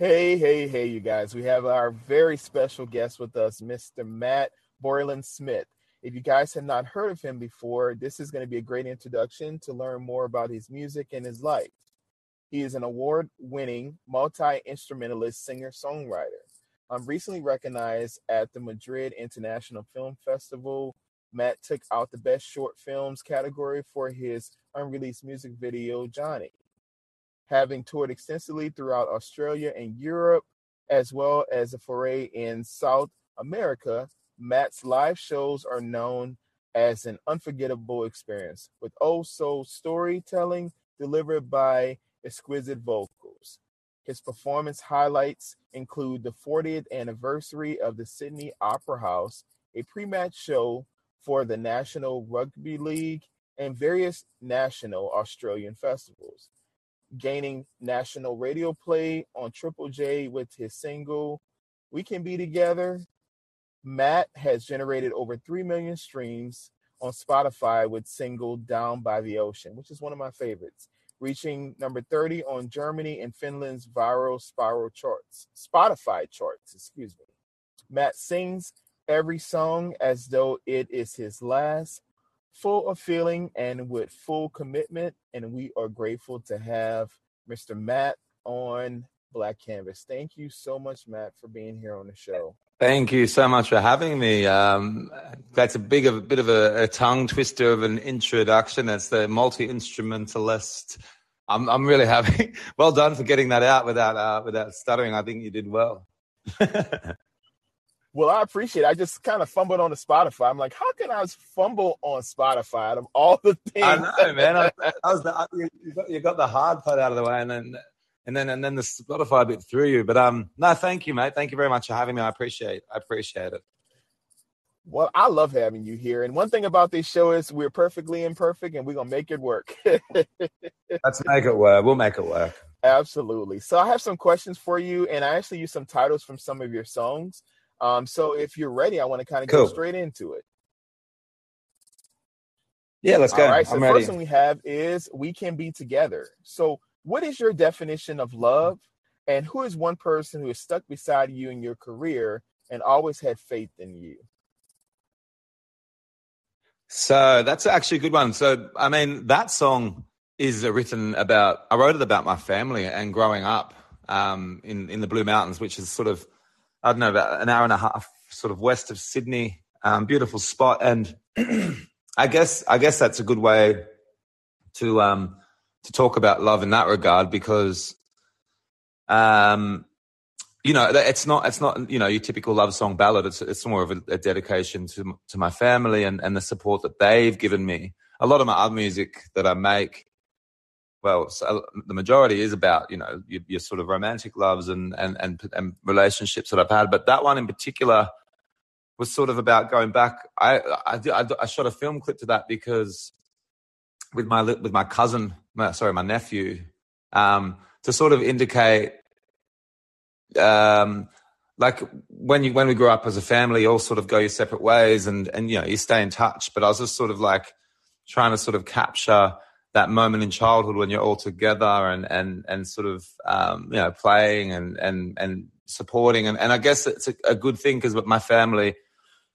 Hey, hey, hey, you guys. We have our very special guest with us, Mr. Matt Boylan Smith. If you guys have not heard of him before, this is going to be a great introduction to learn more about his music and his life. He is an award winning multi instrumentalist singer songwriter. Um, recently recognized at the Madrid International Film Festival, Matt took out the Best Short Films category for his unreleased music video, Johnny having toured extensively throughout Australia and Europe, as well as a foray in South America. Matt's live shows are known as an unforgettable experience, with old soul storytelling delivered by exquisite vocals. His performance highlights include the 40th anniversary of the Sydney Opera House, a pre match show for the National Rugby League, and various national Australian festivals gaining national radio play on Triple J with his single We Can Be Together. Matt has generated over 3 million streams on Spotify with single Down by the Ocean, which is one of my favorites, reaching number 30 on Germany and Finland's viral spiral charts, Spotify charts, excuse me. Matt sings every song as though it is his last full of feeling and with full commitment. And we are grateful to have Mr. Matt on Black Canvas. Thank you so much, Matt, for being here on the show. Thank you so much for having me. Um, that's a big, a bit of a, a, tongue twister of an introduction. It's the multi instrumentalist. I'm, I'm really happy. well done for getting that out without, uh, without stuttering. I think you did well. Well, I appreciate it. I just kind of fumbled on the Spotify. I'm like, how can I fumble on Spotify out of all the things? I know, man. I, I was the, you, got, you got the hard part out of the way, and then and then and then the Spotify bit through you. But um, no, thank you, mate. Thank you very much for having me. I appreciate I appreciate it. Well, I love having you here. And one thing about this show is we're perfectly imperfect, and we're gonna make it work. Let's make it work. We'll make it work. Absolutely. So I have some questions for you, and I actually use some titles from some of your songs. Um, so if you're ready, I want to kind of cool. go straight into it. Yeah, let's go. All right. So I'm the ready. first one we have is we can be together. So what is your definition of love? And who is one person who is stuck beside you in your career and always had faith in you? So that's actually a good one. So I mean, that song is written about. I wrote it about my family and growing up um, in in the Blue Mountains, which is sort of I don't know, about an hour and a half sort of west of Sydney. Um, beautiful spot. And I guess, I guess that's a good way to, um, to talk about love in that regard because, um, you know, it's not, it's not, you know, your typical love song ballad. It's, it's more of a, a dedication to, to my family and, and the support that they've given me. A lot of my other music that I make well, so the majority is about you know your, your, sort of romantic loves and, and and and relationships that I've had, but that one in particular was sort of about going back. I I, I, I shot a film clip to that because with my with my cousin, my, sorry, my nephew, um, to sort of indicate, um, like when you when we grew up as a family, you all sort of go your separate ways, and and you know you stay in touch. But I was just sort of like trying to sort of capture that moment in childhood when you're all together and and and sort of um, you know playing and and and supporting and, and I guess it's a, a good thing because my family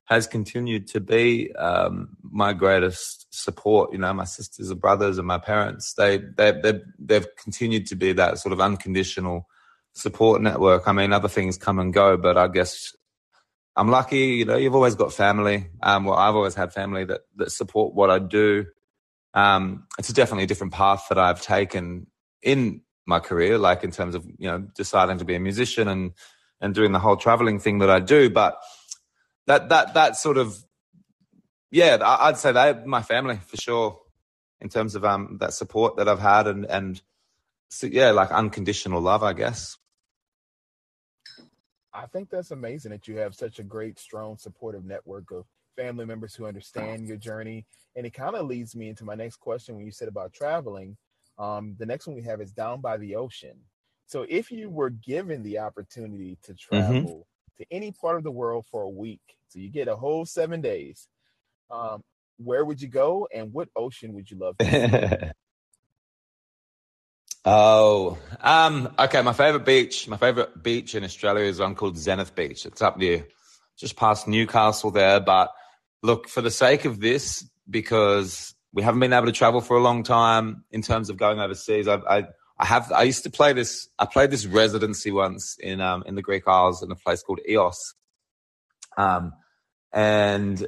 has continued to be um, my greatest support. You know, my sisters and brothers and my parents they they they they've continued to be that sort of unconditional support network. I mean, other things come and go, but I guess I'm lucky. You know, you've always got family. Um, well, I've always had family that that support what I do um, it's definitely a different path that I've taken in my career, like in terms of you know deciding to be a musician and and doing the whole traveling thing that I do. But that that that sort of yeah, I'd say they my family for sure in terms of um that support that I've had and and so, yeah, like unconditional love, I guess. I think that's amazing that you have such a great, strong, supportive network of family members who understand your journey. And it kind of leads me into my next question when you said about traveling. Um, the next one we have is down by the ocean. So if you were given the opportunity to mm-hmm. travel mm-hmm. to any part of the world for a week, so you get a whole seven days, um, where would you go and what ocean would you love Oh, um, okay. My favorite beach, my favorite beach in Australia is one called Zenith Beach. It's up near, just past Newcastle there. But look, for the sake of this, because we haven't been able to travel for a long time in terms of going overseas, I, I, I have. I used to play this. I played this residency once in um, in the Greek Isles in a place called Ios, um, and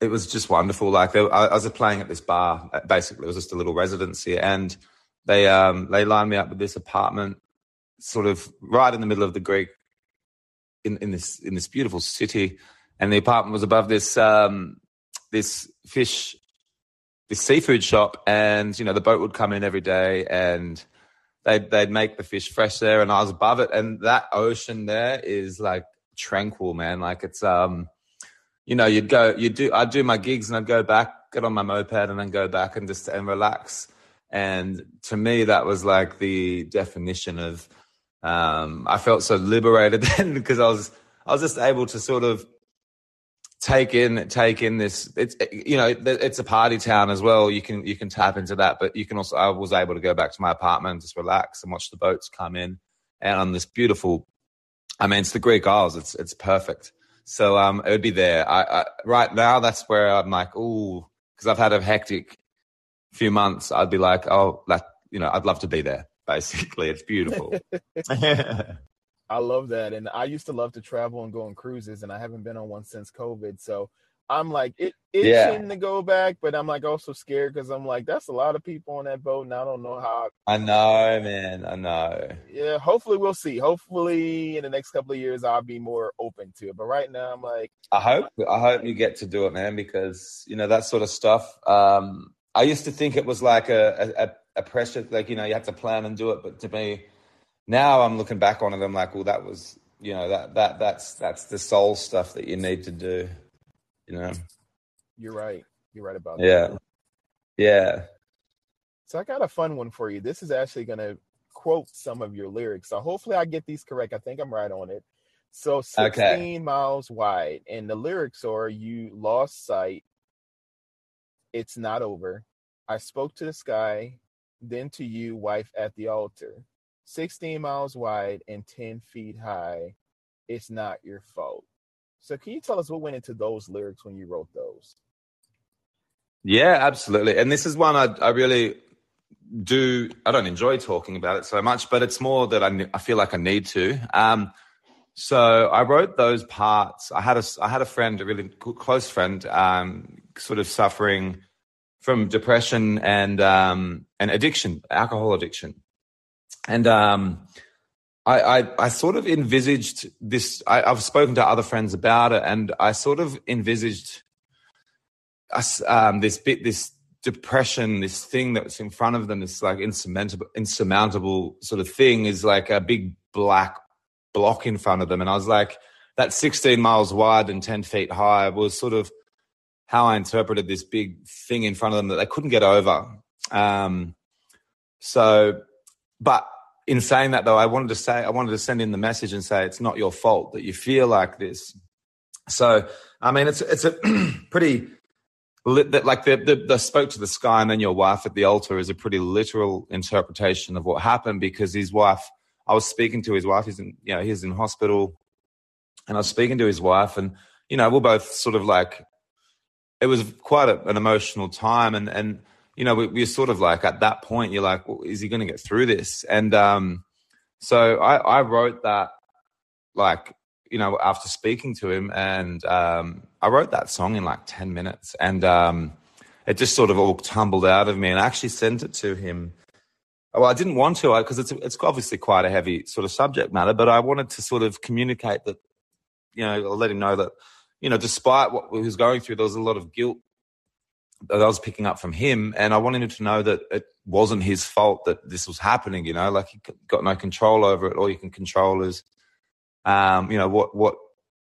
it was just wonderful. Like I, I was playing at this bar. Basically, it was just a little residency, and they um they lined me up with this apartment, sort of right in the middle of the Greek, in in this in this beautiful city, and the apartment was above this um this fish, this seafood shop, and you know the boat would come in every day and. They'd, they'd make the fish fresh there and I was above it. And that ocean there is like tranquil, man. Like it's, um, you know, you'd go, you'd do, I'd do my gigs and I'd go back, get on my moped and then go back and just, and relax. And to me, that was like the definition of, um, I felt so liberated then because I was, I was just able to sort of take in, take in this, it's, you know, it's a party town as well. You can, you can tap into that, but you can also, I was able to go back to my apartment and just relax and watch the boats come in and on this beautiful, I mean, it's the Greek Isles. It's, it's perfect. So, um, it would be there. I, I right now, that's where I'm like, oh, because I've had a hectic few months, I'd be like, oh, that you know, I'd love to be there. Basically, it's beautiful. I love that, and I used to love to travel and go on cruises, and I haven't been on one since COVID. So I'm like it itching yeah. to go back, but I'm like also scared because I'm like that's a lot of people on that boat, and I don't know how. I know, man. I know. Yeah, hopefully we'll see. Hopefully in the next couple of years I'll be more open to it. But right now I'm like, I hope I hope you get to do it, man, because you know that sort of stuff. Um, I used to think it was like a, a, a pressure, like, you know, you have to plan and do it. But to me, now I'm looking back on it, I'm like, well, that was, you know, that, that, that's, that's the soul stuff that you need to do, you know? You're right. You're right about yeah. that. Yeah. Yeah. So I got a fun one for you. This is actually going to quote some of your lyrics. So hopefully I get these correct. I think I'm right on it. So 16 okay. miles wide, and the lyrics are you lost sight it's not over. I spoke to the sky, then to you, wife at the altar. 16 miles wide and 10 feet high. It's not your fault. So, can you tell us what went into those lyrics when you wrote those? Yeah, absolutely. And this is one I, I really do. I don't enjoy talking about it so much, but it's more that I, I feel like I need to. Um, so I wrote those parts. I had a I had a friend, a really close friend, um, sort of suffering from depression and um, and addiction, alcohol addiction, and um, I, I, I sort of envisaged this. I, have spoken to other friends about it, and I sort of envisaged us um, this bit, this depression, this thing that's in front of them, this like insurmountable, insurmountable sort of thing, is like a big black block in front of them. And I was like, that 16 miles wide and 10 feet high was sort of how I interpreted this big thing in front of them that they couldn't get over. Um, so, but in saying that though, I wanted to say, I wanted to send in the message and say it's not your fault that you feel like this. So, I mean, it's it's a pretty that like the, the the spoke to the sky and then your wife at the altar is a pretty literal interpretation of what happened because his wife I was speaking to his wife. He's in, you know, he's in hospital, and I was speaking to his wife, and you know, we're both sort of like, it was quite a, an emotional time, and and you know, we, we're sort of like at that point, you're like, well, is he going to get through this? And um, so I, I wrote that, like, you know, after speaking to him, and um, I wrote that song in like ten minutes, and um, it just sort of all tumbled out of me, and I actually sent it to him. Well, I didn't want to because it's it's obviously quite a heavy sort of subject matter, but I wanted to sort of communicate that, you know, let him know that, you know, despite what he was going through, there was a lot of guilt I was picking up from him, and I wanted him to know that it wasn't his fault that this was happening. You know, like he got no control over it. All you can control is, um, you know, what what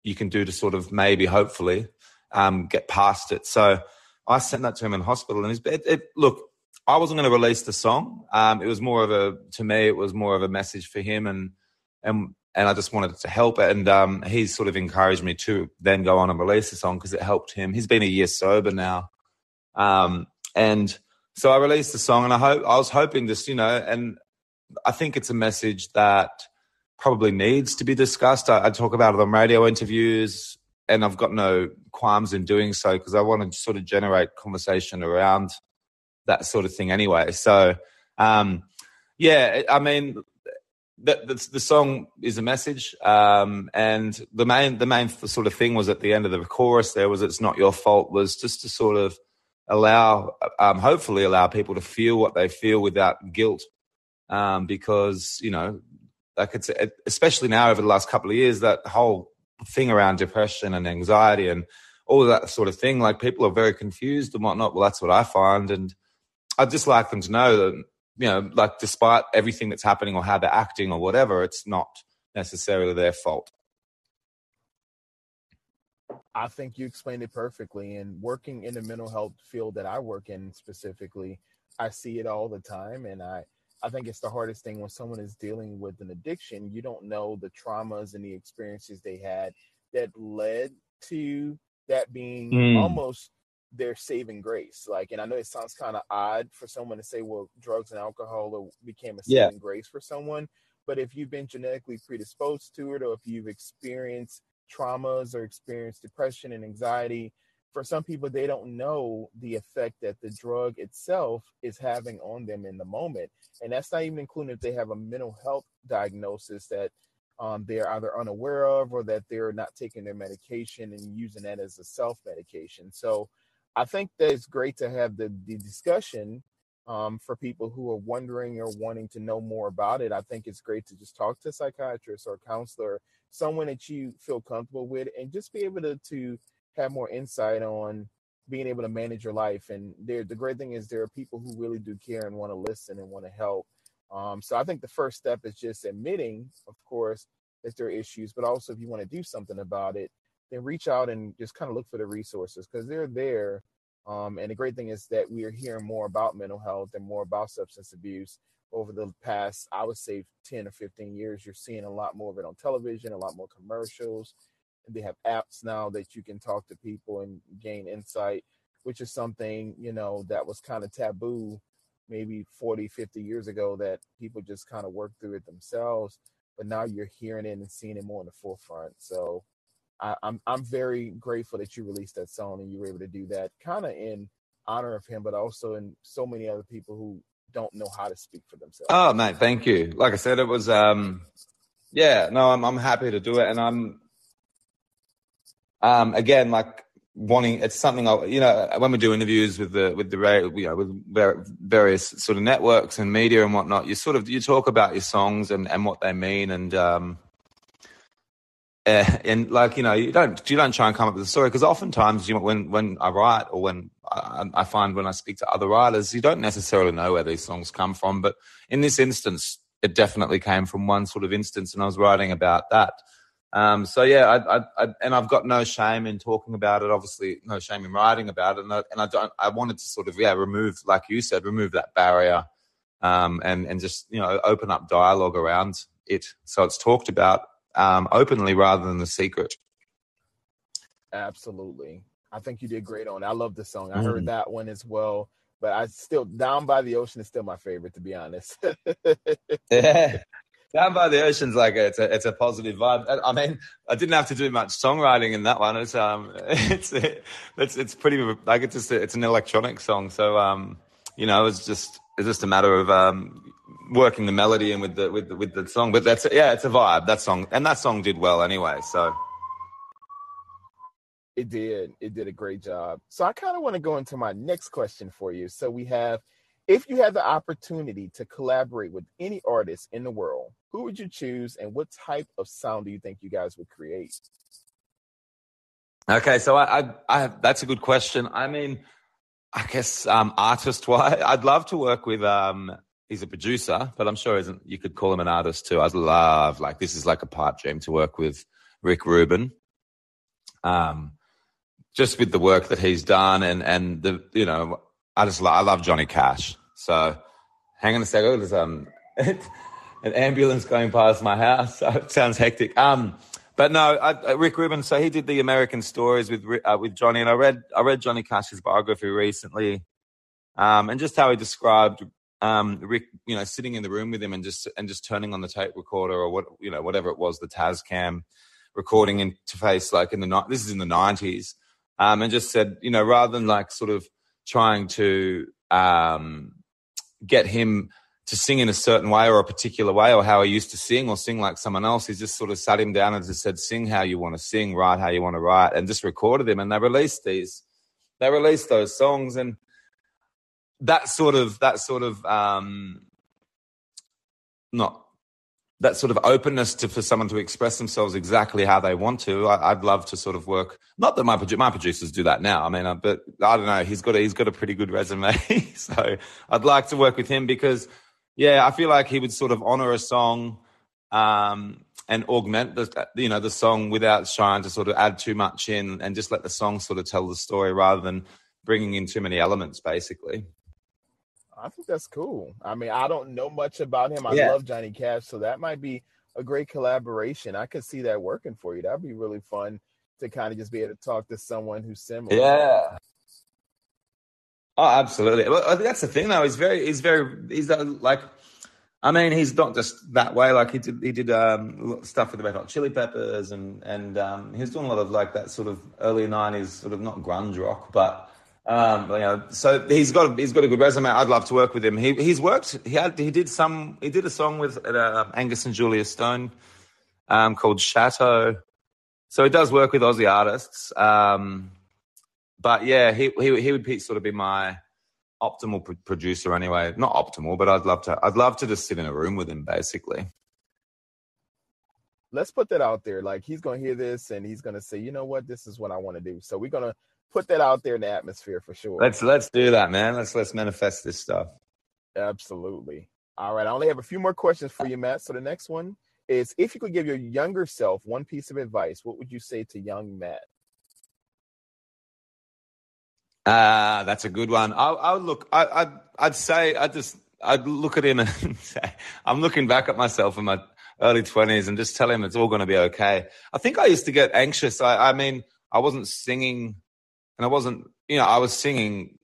you can do to sort of maybe, hopefully, um, get past it. So I sent that to him in hospital, and his bed. It, look, I wasn't going to release the song. Um, it was more of a to me, it was more of a message for him, and and and I just wanted to help. And um, he's sort of encouraged me to then go on and release the song because it helped him. He's been a year sober now, um, and so I released the song, and I hope I was hoping this, you know, and I think it's a message that probably needs to be discussed. I, I talk about it on radio interviews, and I've got no qualms in doing so because I want to sort of generate conversation around that sort of thing anyway. So, um, yeah, I mean, the, the, the, song is a message, um, and the main the main sort of thing was at the end of the chorus. There was "It's not your fault" was just to sort of allow, um, hopefully, allow people to feel what they feel without guilt, um, because you know, like it's especially now over the last couple of years that whole thing around depression and anxiety and all that sort of thing. Like people are very confused and whatnot. Well, that's what I find, and I'd just like them to know that you know, like despite everything that's happening or how they're acting or whatever, it's not necessarily their fault. I think you explained it perfectly. And working in the mental health field that I work in specifically, I see it all the time. And I, I think it's the hardest thing when someone is dealing with an addiction. You don't know the traumas and the experiences they had that led to that being mm. almost their saving grace. Like, and I know it sounds kind of odd for someone to say, well, drugs and alcohol became a saving yeah. grace for someone. But if you've been genetically predisposed to it, or if you've experienced traumas or experience depression and anxiety, for some people, they don't know the effect that the drug itself is having on them in the moment. And that's not even including if they have a mental health diagnosis that um, they're either unaware of or that they're not taking their medication and using that as a self medication. So I think that it's great to have the, the discussion um, for people who are wondering or wanting to know more about it. I think it's great to just talk to a psychiatrist or a counselor, someone that you feel comfortable with, and just be able to, to have more insight on being able to manage your life. And there, the great thing is there are people who really do care and want to listen and want to help. Um, so I think the first step is just admitting, of course, that there are issues, but also if you want to do something about it, then reach out and just kind of look for the resources because they're there. Um, and the great thing is that we are hearing more about mental health and more about substance abuse over the past, I would say, 10 or 15 years. You're seeing a lot more of it on television, a lot more commercials. They have apps now that you can talk to people and gain insight, which is something, you know, that was kind of taboo maybe 40, 50 years ago that people just kind of worked through it themselves. But now you're hearing it and seeing it more in the forefront. So I, am I'm, I'm very grateful that you released that song and you were able to do that, kind of in honor of him, but also in so many other people who don't know how to speak for themselves. Oh man, thank you. Like I said, it was um, yeah, no, I'm I'm happy to do it, and I'm um again like wanting it's something I, you know when we do interviews with the with the you know with various sort of networks and media and whatnot you sort of you talk about your songs and and what they mean and um uh, and like you know, you don't you don't try and come up with a story because oftentimes you know, when when I write or when I, I, find when I speak to other writers, you don't necessarily know where these songs come from. But in this instance, it definitely came from one sort of instance, and I was writing about that. Um, so yeah, I, I, I, and I've got no shame in talking about it. Obviously, no shame in writing about it. And I, and I don't. I wanted to sort of yeah remove, like you said, remove that barrier, um, and and just you know open up dialogue around it, so it's talked about um, openly rather than the secret. Absolutely. I think you did great on it. I love the song. I mm. heard that one as well. But I still Down by the Ocean is still my favorite to be honest. yeah. Down by the Ocean's like a, it's a it's a positive vibe. I mean, I didn't have to do much songwriting in that one. It's um it's it's it's pretty like it's just a, it's an electronic song. So um you know, it's just it's just a matter of um working the melody and with the with the, with the song. But that's yeah, it's a vibe. That song and that song did well anyway. So it did. It did a great job. So I kind of want to go into my next question for you. So we have, if you had the opportunity to collaborate with any artist in the world, who would you choose, and what type of sound do you think you guys would create? Okay, so I, I, I that's a good question. I mean, I guess um, artist wise, I'd love to work with um, he's a producer, but I'm sure isn't. You could call him an artist too. I'd love like this is like a part dream to work with Rick Rubin. Um, just with the work that he's done and and the you know I just I love Johnny Cash. So hang on a second. There's um an ambulance going past my house. So it sounds hectic. Um, but no, I, Rick Rubin. So he did the American Stories with uh, with Johnny, and I read I read Johnny Cash's biography recently. um, and just how he described um, Rick, you know, sitting in the room with him and just and just turning on the tape recorder or what you know whatever it was, the Tascam recording interface, like in the this is in the nineties, um, and just said, you know, rather than like sort of trying to um, get him to sing in a certain way or a particular way or how he used to sing or sing like someone else. He just sort of sat him down and just said, sing how you want to sing, write how you want to write, and just recorded him. And they released these, they released those songs. And that sort of, that sort of, um, not that sort of openness to for someone to express themselves exactly how they want to. I, would love to sort of work. Not that my my producers do that now. I mean, uh, but I don't know. He's got a, he's got a pretty good resume, so I'd like to work with him because yeah, I feel like he would sort of honor a song um, and augment the you know the song without trying to sort of add too much in, and just let the song sort of tell the story rather than bringing in too many elements, basically. I think that's cool. I mean, I don't know much about him. I yeah. love Johnny Cash, so that might be a great collaboration. I could see that working for you. That'd be really fun to kind of just be able to talk to someone who's similar. Yeah. Oh, absolutely. Well, that's the thing, though. He's very, he's very, he's uh, like, I mean, he's not just that way. Like he did, he did um, stuff with the Red Hot Chili Peppers, and and um, he was doing a lot of like that sort of early '90s, sort of not grunge rock, but um, you know. So he's got he's got a good resume. I'd love to work with him. He he's worked. He had he did some. He did a song with uh, Angus and Julia Stone um, called Chateau. So he does work with Aussie artists. Um, but yeah, he he he would sort of be my optimal pro- producer anyway. Not optimal, but I'd love to. I'd love to just sit in a room with him, basically. Let's put that out there. Like he's gonna hear this and he's gonna say, you know what, this is what I want to do. So we're gonna put that out there in the atmosphere for sure. Let's let's do that, man. Let's let's manifest this stuff. Absolutely. All right. I only have a few more questions for you, Matt. So the next one is if you could give your younger self one piece of advice, what would you say to young Matt? Uh, that's a good one. I, I would look. I, I'd, I'd say I just I'd look at him and say I'm looking back at myself in my early twenties and just tell him it's all going to be okay. I think I used to get anxious. I, I mean, I wasn't singing, and I wasn't. You know, I was singing,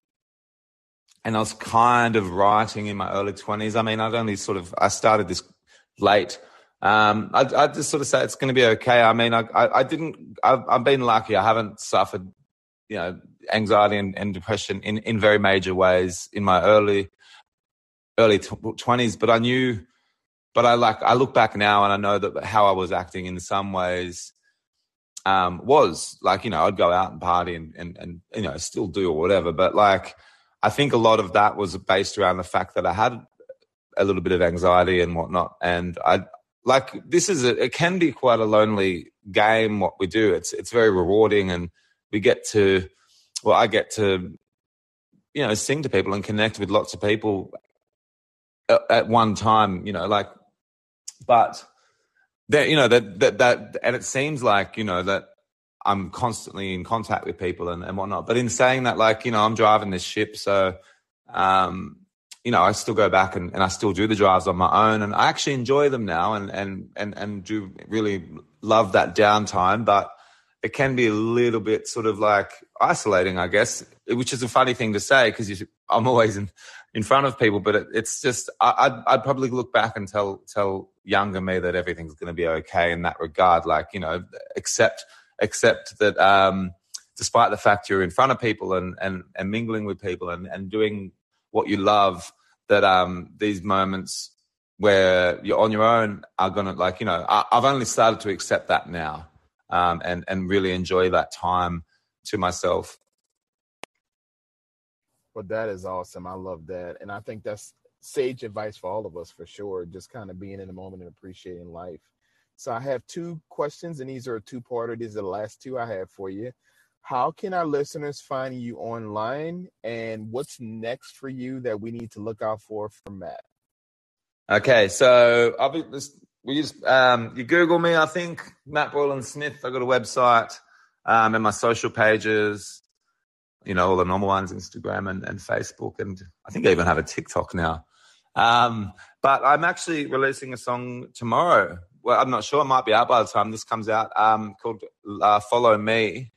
and I was kind of writing in my early twenties. I mean, I'd only sort of I started this late. Um, I, I just sort of say it's going to be okay. I mean, I, I, I didn't. I've, I've been lucky. I haven't suffered you know anxiety and, and depression in in very major ways in my early early twenties. But I knew, but I like I look back now and I know that how I was acting in some ways um, was like you know I'd go out and party and, and and you know still do or whatever. But like I think a lot of that was based around the fact that I had a little bit of anxiety and whatnot, and I like this is a, it can be quite a lonely game what we do. It's it's very rewarding and we get to, well, I get to, you know, sing to people and connect with lots of people at, at one time, you know, like, but that, you know, that, that, that, and it seems like, you know, that I'm constantly in contact with people and, and whatnot. But in saying that, like, you know, I'm driving this ship. So, um, you know, I still go back and, and I still do the drives on my own and I actually enjoy them now and, and, and, and do really love that downtime. But it can be a little bit sort of like isolating, I guess, which is a funny thing to say because I'm always in, in front of people, but it, it's just, I, would I'd probably look back and tell, tell younger me that everything's going to be okay in that regard. Like, you know, accept, accept that, um, despite the fact you're in front of people and, and, and mingling with people and, and doing what you love, that, um, these moments where you're on your own are going to like, you know, I, I've only started to accept that now um, and and really enjoy that time to myself. Well, that is awesome. I love that, and I think that's sage advice for all of us for sure. Just kind of being in the moment and appreciating life. So I have two questions, and these are a two-parter. These are the last two I have for you. How can our listeners find you online, and what's next for you that we need to look out for from Matt? Okay, so I'll be we just um, you Google me. I think Matt Boylan Smith. I got a website um, and my social pages. You know all the normal ones, Instagram and, and Facebook, and I think I even have a TikTok now. Um, but I'm actually releasing a song tomorrow. Well, I'm not sure. It might be out by the time this comes out. Um, called uh, "Follow Me,"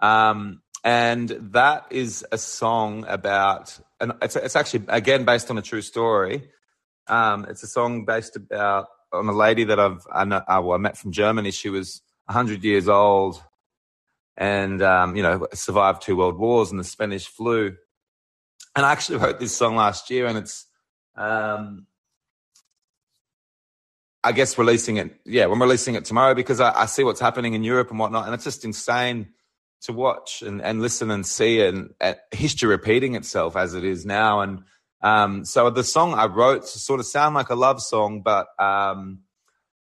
um, and that is a song about, and it's, it's actually again based on a true story. Um, it's a song based about on a lady that I've I, know, uh, well, I met from Germany. She was 100 years old, and um, you know survived two world wars and the Spanish flu. And I actually wrote this song last year, and it's um, I guess releasing it. Yeah, we're releasing it tomorrow because I, I, see what's happening in Europe and whatnot, and it's just insane to watch and, and listen and see and, and history repeating itself as it is now. And um, so the song I wrote sort of sound like a love song, but um,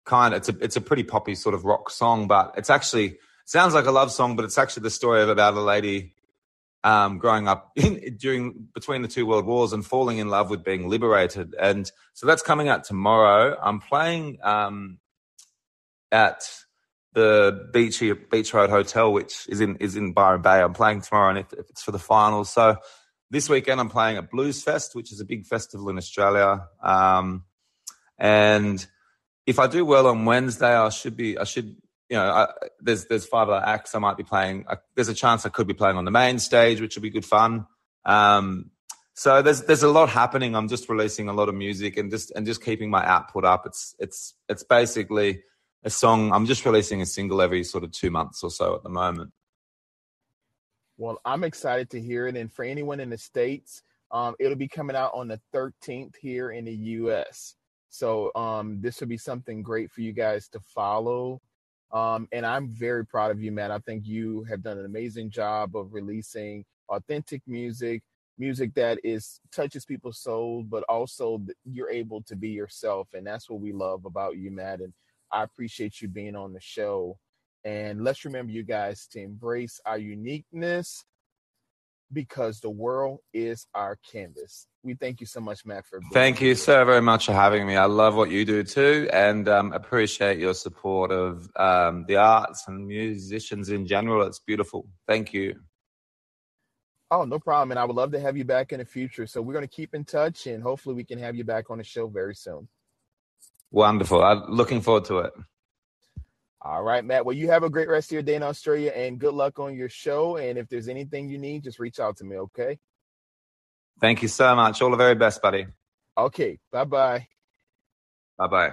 kind of it's a it's a pretty poppy sort of rock song, but it's actually sounds like a love song, but it's actually the story of about a lady um, growing up in, during between the two world wars and falling in love with being liberated. And so that's coming out tomorrow. I'm playing um, at the Beachy Beach Road Hotel, which is in is in Byron Bay. I'm playing tomorrow, and if, if it's for the finals, so this weekend I'm playing at Blues Fest, which is a big festival in Australia. Um, and if I do well on Wednesday, I should be I should you know, I, there's there's five other acts I might be playing. I, there's a chance I could be playing on the main stage, which will be good fun. Um, so there's there's a lot happening. I'm just releasing a lot of music and just and just keeping my output up. It's it's it's basically a song. I'm just releasing a single every sort of two months or so at the moment. Well, I'm excited to hear it, and for anyone in the states, um, it'll be coming out on the 13th here in the U.S. So um, this will be something great for you guys to follow. Um, and I'm very proud of you, man. I think you have done an amazing job of releasing authentic music, music that is touches people's soul, but also you're able to be yourself, and that's what we love about you, Matt. And I appreciate you being on the show. And let's remember, you guys, to embrace our uniqueness because the world is our canvas. We thank you so much, Matt, for thank you so very much for having me. I love what you do too, and um, appreciate your support of um, the arts and musicians in general. It's beautiful. Thank you. Oh, no problem. And I would love to have you back in the future. So we're going to keep in touch, and hopefully, we can have you back on the show very soon. Wonderful. I'm looking forward to it. All right, Matt. Well, you have a great rest of your day in Australia and good luck on your show. And if there's anything you need, just reach out to me, okay? Thank you so much. All the very best, buddy. Okay. Bye bye. Bye bye.